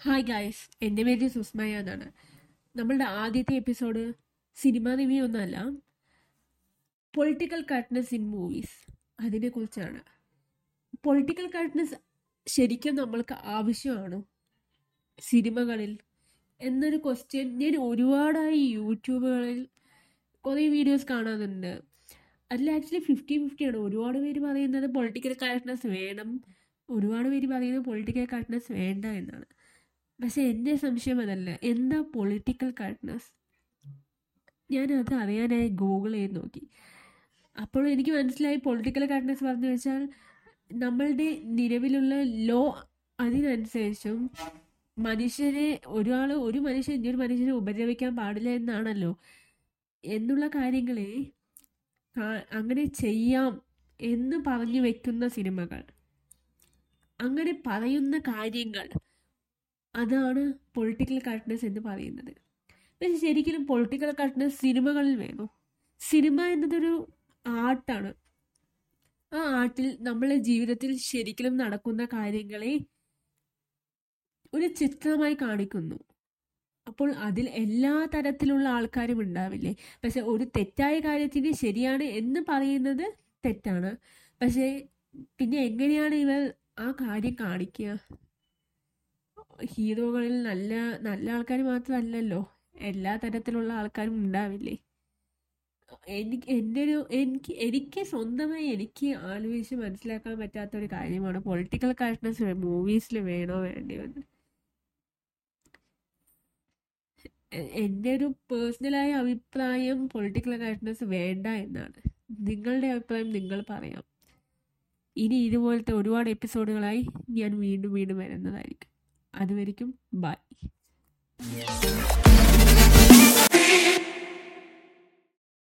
Hi guys എന്റെ പേര് സുസ്മയ എന്നാണ്. നമ്മളുടെ ആദ്യത്തെ എപ്പിസോഡ് സിനിമ റിവ്യൂ ഒന്നല്ല പൊളിറ്റിക്കൽ കറക്റ്റ്നസ് ഇൻ മൂവീസ് അതിനെക്കുറിച്ചാണ് പൊളിറ്റിക്കൽ കറക്റ്റ്നസ് ശരിക്കും നമ്മൾക്ക് ആവശ്യമാണോ സിനിമകളിൽ എന്നൊരു ക്വസ്റ്റ്യൻ ഞാൻ ഒരുപാടായി യൂട്യൂബുകളിൽ കുറേ വീഡിയോസ് കാണാറുണ്ട്. അതിൽ ആക്ച്വലി ഫിഫ്റ്റി ഫിഫ്റ്റിയാണ് ഒരുപാട് പേര് പറയുന്നത് പൊളിറ്റിക്കൽ കറക്റ്റ്നസ് വേണം. ഒരുപാട് പേര് പറയുന്നത് പൊളിറ്റിക്കൽ കറക്റ്റ്നസ് വേണ്ട എന്നാണ്. പക്ഷെ എന്റെ സംശയം അതല്ല. എന്താ പൊളിറ്റിക്കൽ കറക്റ്റ്നെസ് ഞാൻ അത് അറിയാനായി ഗൂഗിൾ ചെയ്ത് നോക്കി. അപ്പോൾ എനിക്ക് മനസ്സിലായി പൊളിറ്റിക്കൽ കറക്റ്റ്നെസ് പറഞ്ഞു വെച്ചാൽ നമ്മളുടെ നിലവിലുള്ള ലോ അതിനനുസരിച്ചും മനുഷ്യരെ ഒരാൾ ഒരു മനുഷ്യൻ ഇനിയൊരു മനുഷ്യനെ ഉപദ്രവിക്കാൻ പാടില്ല എന്നാണല്ലോ. എന്നുള്ള കാര്യങ്ങളെ അങ്ങനെ ചെയ്യാം എന്ന് പറഞ്ഞു വെക്കുന്ന സിനിമകൾ. അങ്ങനെ പറയുന്ന കാര്യങ്ങൾ. അതാണ് പൊളിറ്റിക്കൽ കറക്റ്റ്നെസ് എന്ന് പറയുന്നത്. പക്ഷെ ശരിക്കും പൊളിറ്റിക്കൽ കറക്റ്റ്നെസ് സിനിമകളിൽ വേണോ. സിനിമ എന്നതൊരു ആർട്ടാണ്. ആ ആർട്ടിൽ നമ്മളെ ജീവിതത്തിൽ ശരിക്കും നടക്കുന്ന കാര്യങ്ങളെ ഒരു ചിത്രമായി കാണിക്കുന്നു. അപ്പോൾ അതിൽ എല്ലാ തരത്തിലുള്ള ആൾക്കാരും ഉണ്ടാവില്ലേ? പക്ഷെ ഒരു തെറ്റായ കാര്യത്തിന് ശരിയാണ് എന്ന് പറയുന്നത് തെറ്റാണ്. പക്ഷേ പിന്നെ എങ്ങനെയാണ് ഇവർ ആ കാര്യം കാണിക്കുക? ഹീറോകളിൽ നല്ല നല്ല ആൾക്കാർ മാത്രമല്ലല്ലോ. എല്ലാ തരത്തിലുള്ള ആൾക്കാരും ഉണ്ടാവില്ലേ? എനിക്ക് എന്റെ ഒരു എനിക്ക് എനിക്ക് സ്വന്തമായി എനിക്ക് ആലോചിച്ച് മനസ്സിലാക്കാൻ പറ്റാത്ത ഒരു കാര്യമാണ് പൊളിറ്റിക്കൽ കറക്റ്റ്നസ് മൂവീസിൽ വേണോ വേണ്ടയോ എന്റെ ഒരു പേഴ്സണലായ അഭിപ്രായം പൊളിറ്റിക്കൽ കറക്റ്റ്നസ് വേണ്ട എന്നാണ്. നിങ്ങളുടെ അഭിപ്രായം നിങ്ങൾ പറയാം. ഇനി ഇതുപോലത്തെ ഒരുപാട് എപ്പിസോഡുകളായി ഞാൻ വീണ്ടും വീണ്ടും വരുന്നതായിരിക്കും. അതുവരെയ്ക്കും ബൈ.